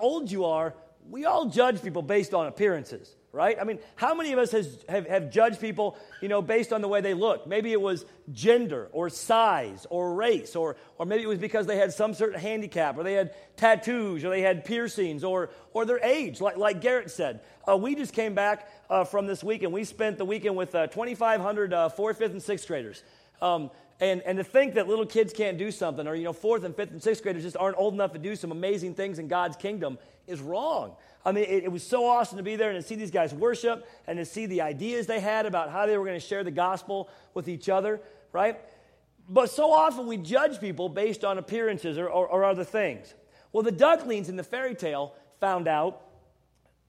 old you are, we all judge people based on appearances, right? I mean, how many of us has, have, have judged people, you know, based on the way they look? Maybe it was gender or size or race, or, or maybe it was because they had some certain handicap, or they had tattoos, or they had piercings, or, or their age, like, like Garrett said. Uh, we just came back uh, from this weekend. We spent the weekend with uh, 2,500 uh, fourth, fifth, and sixth graders. Um, and, and to think that little kids can't do something, or, you know, fourth and fifth and sixth graders just aren't old enough to do some amazing things in God's kingdom is wrong. I mean, it, it, was so awesome to be there and to see these guys worship and to see the ideas they had about how they were going to share the gospel with each other, right? But so often we judge people based on appearances or, or, or other things. Well, the ducklings in the fairy tale found out,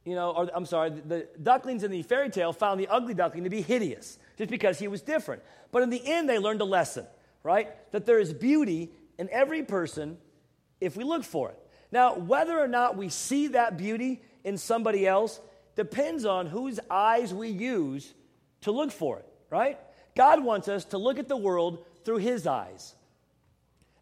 you know, or I'm sorry, the, the ducklings in the fairy tale found the ugly duckling to be hideous just because he was different. But in the end, they learned a lesson, right? That there is beauty in every person if we look for it. Now, whether or not we see that beauty in somebody else depends on whose eyes we use to look for it, right? God wants us to look at the world through his eyes.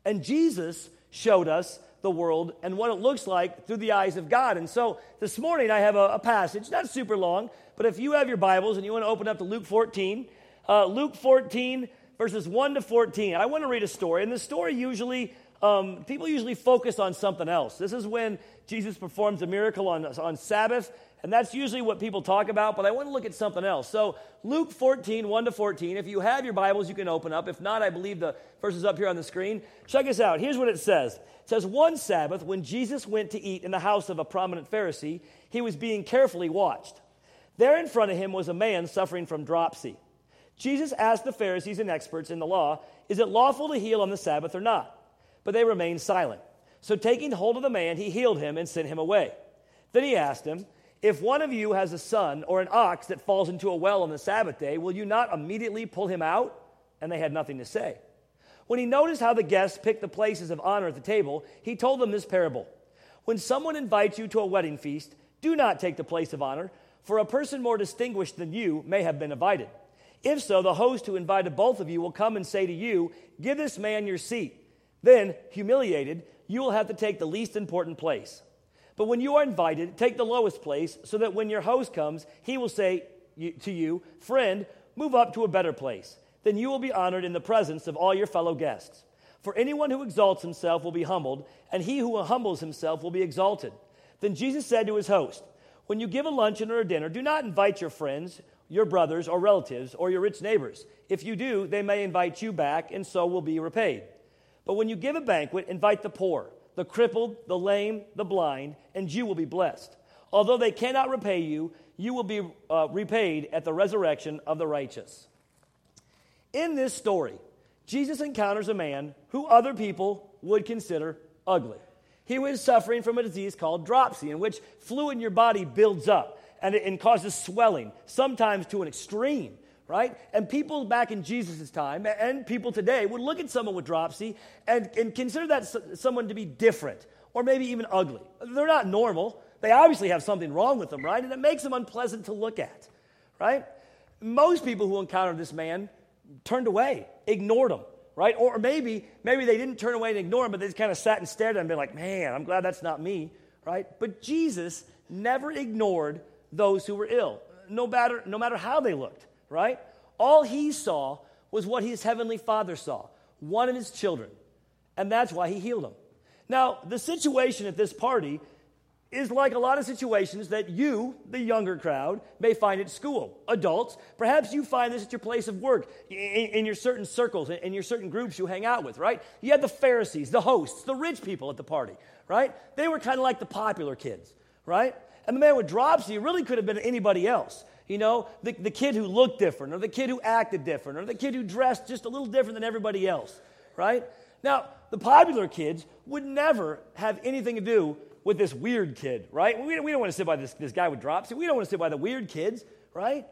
And Jesus showed us the world and what it looks like through the eyes of God. And so this morning I have a, a passage, not super long, but if you have your Bibles and you want to open up to Luke 14, uh, Luke 14, verses 1 to 14, I want to read a story. And the story usually um, people usually focus on something else. This is when Jesus performs a miracle on, on Sabbath, and that's usually what people talk about, but I want to look at something else. So, Luke 14, 1 to 14. If you have your Bibles, you can open up. If not, I believe the verses up here on the screen. Check this out. Here's what it says It says, One Sabbath, when Jesus went to eat in the house of a prominent Pharisee, he was being carefully watched. There in front of him was a man suffering from dropsy. Jesus asked the Pharisees and experts in the law, Is it lawful to heal on the Sabbath or not? but they remained silent. So, taking hold of the man, he healed him and sent him away. Then he asked him, If one of you has a son or an ox that falls into a well on the Sabbath day, will you not immediately pull him out? And they had nothing to say. When he noticed how the guests picked the places of honor at the table, he told them this parable When someone invites you to a wedding feast, do not take the place of honor, for a person more distinguished than you may have been invited. If so, the host who invited both of you will come and say to you, Give this man your seat. Then, humiliated, you will have to take the least important place. But when you are invited, take the lowest place so that when your host comes, he will say to you, Friend, move up to a better place. Then you will be honored in the presence of all your fellow guests. For anyone who exalts himself will be humbled, and he who humbles himself will be exalted. Then Jesus said to his host, When you give a luncheon or a dinner, do not invite your friends, your brothers or relatives, or your rich neighbors. If you do, they may invite you back, and so will be repaid. But when you give a banquet, invite the poor, the crippled, the lame, the blind, and you will be blessed. Although they cannot repay you, you will be uh, repaid at the resurrection of the righteous. In this story, Jesus encounters a man who other people would consider ugly. He was suffering from a disease called dropsy, in which fluid in your body builds up and and causes swelling, sometimes to an extreme right? And people back in Jesus' time and people today would look at someone with dropsy and, and consider that someone to be different or maybe even ugly. They're not normal. They obviously have something wrong with them, right? And it makes them unpleasant to look at, right? Most people who encountered this man turned away, ignored him, right? Or maybe, maybe they didn't turn away and ignore him, but they just kind of sat and stared at him and be like, man, I'm glad that's not me, right? But Jesus never ignored those who were ill, no matter, no matter how they looked right? All he saw was what his heavenly father saw one of his children. And that's why he healed him. Now, the situation at this party is like a lot of situations that you, the younger crowd, may find at school. Adults, perhaps you find this at your place of work, in, in, your certain circles, in your certain groups you hang out with, right? You had the Pharisees, the hosts, the rich people at the party, right? They were kind of like the popular kids, right? And the man with dropsy really could have been anybody else. You know, the, the kid who looked different, or the kid who acted different, or the kid who dressed just a little different than everybody else, right? Now, the popular kids would never have anything to do with this weird kid, right? We, we don't want to sit by this, this guy with dropsy. We don't want to sit by the weird kids, right?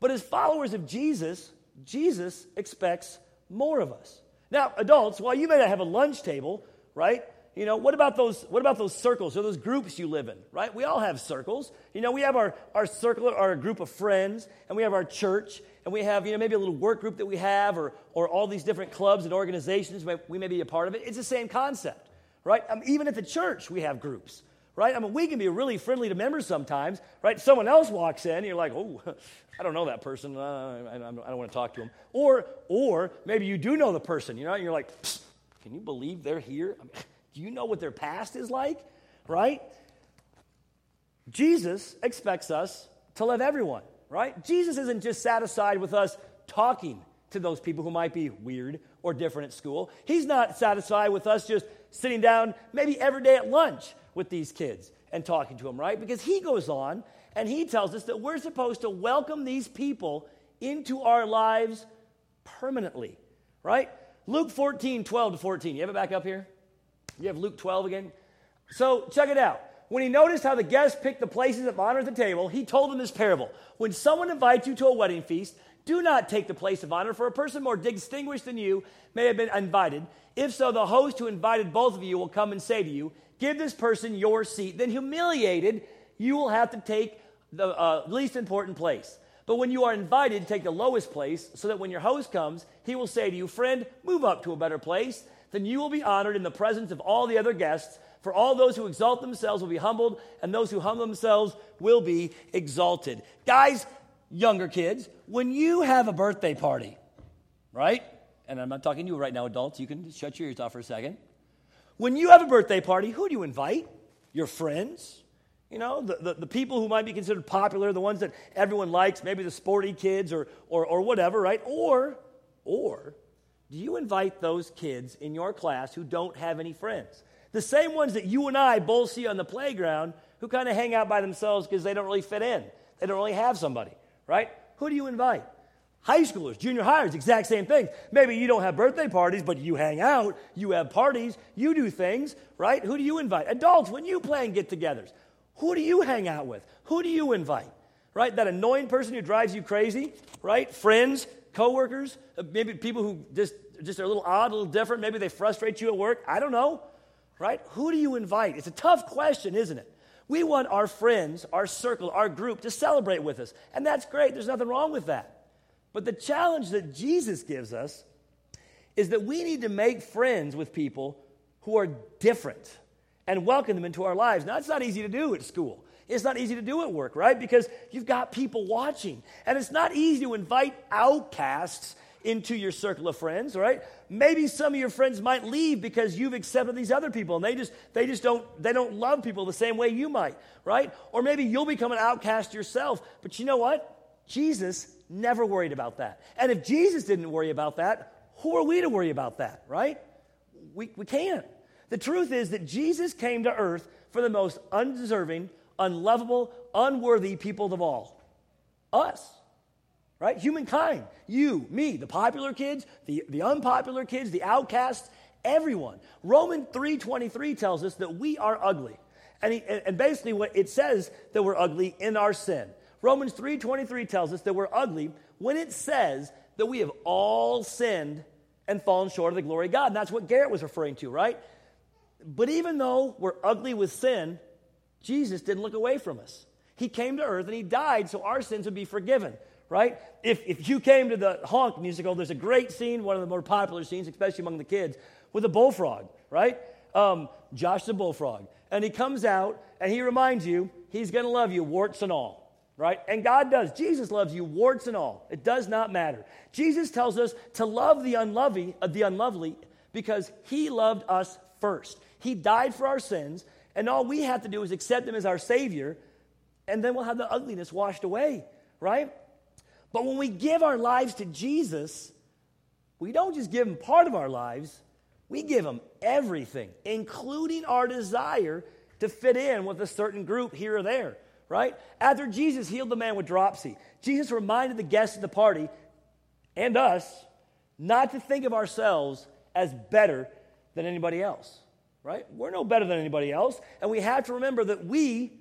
But as followers of Jesus, Jesus expects more of us. Now, adults, while you may not have a lunch table, right? You know, what about those, what about those circles or those groups you live in, right? We all have circles. You know, we have our, our circle, our group of friends, and we have our church, and we have, you know, maybe a little work group that we have, or, or all these different clubs and organizations we may be a part of it. It's the same concept, right? Um, even at the church, we have groups, right? I mean, we can be really friendly to members sometimes, right? Someone else walks in, and you're like, oh, I don't know that person. Uh, I, I, don't want to talk to him. Or, or maybe you do know the person, you know, and you're like, can you believe they're here? I mean, do you know what their past is like, right? Jesus expects us to love everyone, right? Jesus isn't just satisfied with us talking to those people who might be weird or different at school. He's not satisfied with us just sitting down maybe every day at lunch with these kids and talking to them, right? Because he goes on and he tells us that we're supposed to welcome these people into our lives permanently, right? Luke 14, 12 to 14. You have it back up here? You have Luke 12 again? So check it out. When he noticed how the guests picked the places of honor at the table, he told them this parable. When someone invites you to a wedding feast, do not take the place of honor, for a person more distinguished than you may have been invited. If so, the host who invited both of you will come and say to you, Give this person your seat. Then, humiliated, you will have to take the uh, least important place. But when you are invited, take the lowest place, so that when your host comes, he will say to you, Friend, move up to a better place. Then you will be honored in the presence of all the other guests. For all those who exalt themselves will be humbled, and those who humble themselves will be exalted. Guys, younger kids, when you have a birthday party, right? And I'm not talking to you right now, adults, you can shut your ears off for a second. When you have a birthday party, who do you invite? Your friends? You know, the, the, the, people who might be considered popular, the ones that everyone likes, maybe the sporty kids or, or, or whatever, right? Or, or, do you invite those kids in your class who don't have any friends? The same ones that you and I both see on the playground who kind of hang out by themselves because they don't really fit in. They don't really have somebody right? Who do you invite? High schoolers, junior hires, exact same thing. Maybe you don't have birthday parties, but you hang out, you have parties, you do things, right? Who do you invite? Adults, when you plan get togethers, who do you hang out with? Who do you invite? Right? That annoying person who drives you crazy, right? Friends, coworkers, uh, maybe people who just, just are a little odd, a little different. Maybe they frustrate you at work. I don't know, right? Who do you invite? It's a tough question, isn't it? We want our friends, our circle, our group to celebrate with us. And that's great. There's nothing wrong with that. But the challenge that Jesus gives us is that we need to make friends with people who are different and welcome them into our lives. Now, it's not easy to do at school. It's not easy to do at work, right? Because you've got people watching. And it's not easy to invite outcasts into your circle of friends, right? Maybe some of your friends might leave because you've accepted these other people and they just they just don't they don't love people the same way you might, right? Or maybe you'll become an outcast yourself. But you know what? Jesus never worried about that. And if Jesus didn't worry about that, who are we to worry about that, right? We, we can't. The truth is that Jesus came to earth for the most undeserving, unlovable, unworthy people of all us right? Humankind, you, me, the popular kids, the, the unpopular kids, the outcasts, everyone. Romans 3.23 tells us that we are ugly. And, he, and basically what it says that we're ugly in our sin. Romans 3.23 tells us that we're ugly when it says that we have all sinned and fallen short of the glory of God. And that's what Garrett was referring to, right? But even though we're ugly with sin, Jesus didn't look away from us. He came to earth and he died so our sins would be forgiven right? If, if you came to the Honk musical, there's a great scene, one of the more popular scenes, especially among the kids, with a bullfrog, right? Um, Josh the bullfrog. And he comes out and he reminds you he's going to love you, warts and all, right? And God does. Jesus loves you, warts and all. It does not matter. Jesus tells us to love the unlovely, uh, the unlovely because he loved us first. He died for our sins, and all we have to do is accept him as our Savior, and then we'll have the ugliness washed away, right? But when we give our lives to Jesus, we don't just give him part of our lives, we give him everything, including our desire to fit in with a certain group here or there, right? After Jesus healed the man with dropsy, Jesus reminded the guests at the party and us not to think of ourselves as better than anybody else, right? We're no better than anybody else. And we have to remember that we,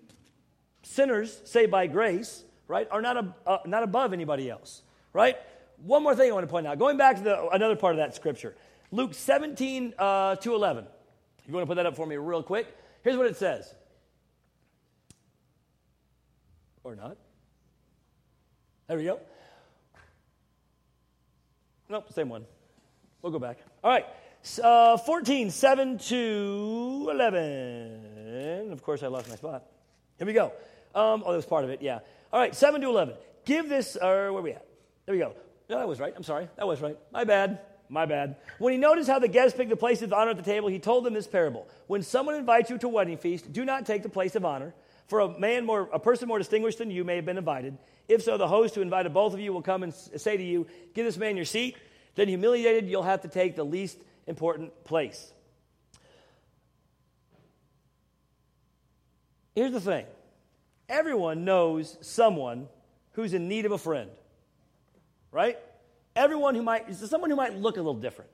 sinners saved by grace, right, are not, a, uh, not above anybody else, right? One more thing I want to point out. Going back to the, another part of that scripture, Luke 17 uh, to 11. If you want to put that up for me real quick, here's what it says. Or not. There we go. Nope, same one. We'll go back. All right. Uh, 14, 7 to 11. Of course, I lost my spot. Here we go. Um, oh, that was part of it, yeah. All right, 7 to 11. Give this, or where are we at? There we go. No, that was right. I'm sorry. That was right. My bad. My bad. When he noticed how the guests picked the place of honor at the table, he told them this parable. When someone invites you to a wedding feast, do not take the place of honor, for a man more, a person more distinguished than you may have been invited. If so, the host who invited both of you will come and say to you, Give this man your seat. Then, humiliated, you'll have to take the least important place. Here's the thing everyone knows someone who's in need of a friend, right? Everyone who might, someone who might look a little different,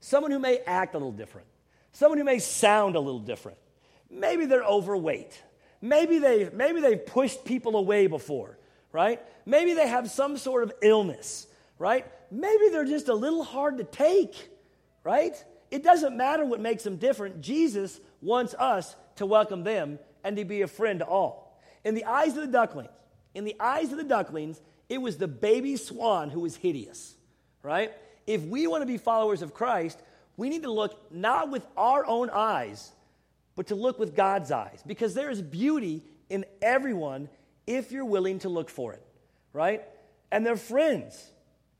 someone who may act a little different, someone who may sound a little different. Maybe they're overweight. Maybe they've, maybe they've pushed people away before, right? Maybe they have some sort of illness, right? Maybe they're just a little hard to take, right? It doesn't matter what makes them different. Jesus wants us to welcome them and to be a friend to all. In the eyes of the ducklings, in the eyes of the ducklings, it was the baby swan who was hideous, right? If we want to be followers of Christ, we need to look not with our own eyes, but to look with God's eyes because there is beauty in everyone if you're willing to look for it, right? And they're friends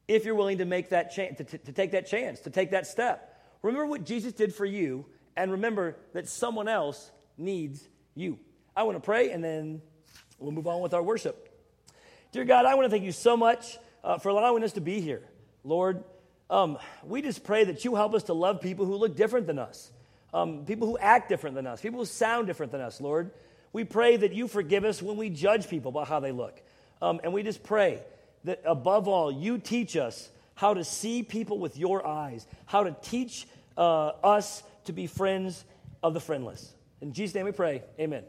if you're willing to make that chance, to, to, to take that chance, to take that step. Remember what Jesus did for you, and remember that someone else needs you. I want to pray, and then we'll move on with our worship. Dear God, I want to thank you so much uh, for allowing us to be here. Lord, um, we just pray that you help us to love people who look different than us, um, people who act different than us, people who sound different than us, Lord. We pray that you forgive us when we judge people by how they look. Um, and we just pray that above all, you teach us how to see people with your eyes, how to teach uh, us to be friends of the friendless. In Jesus' name we pray. Amen.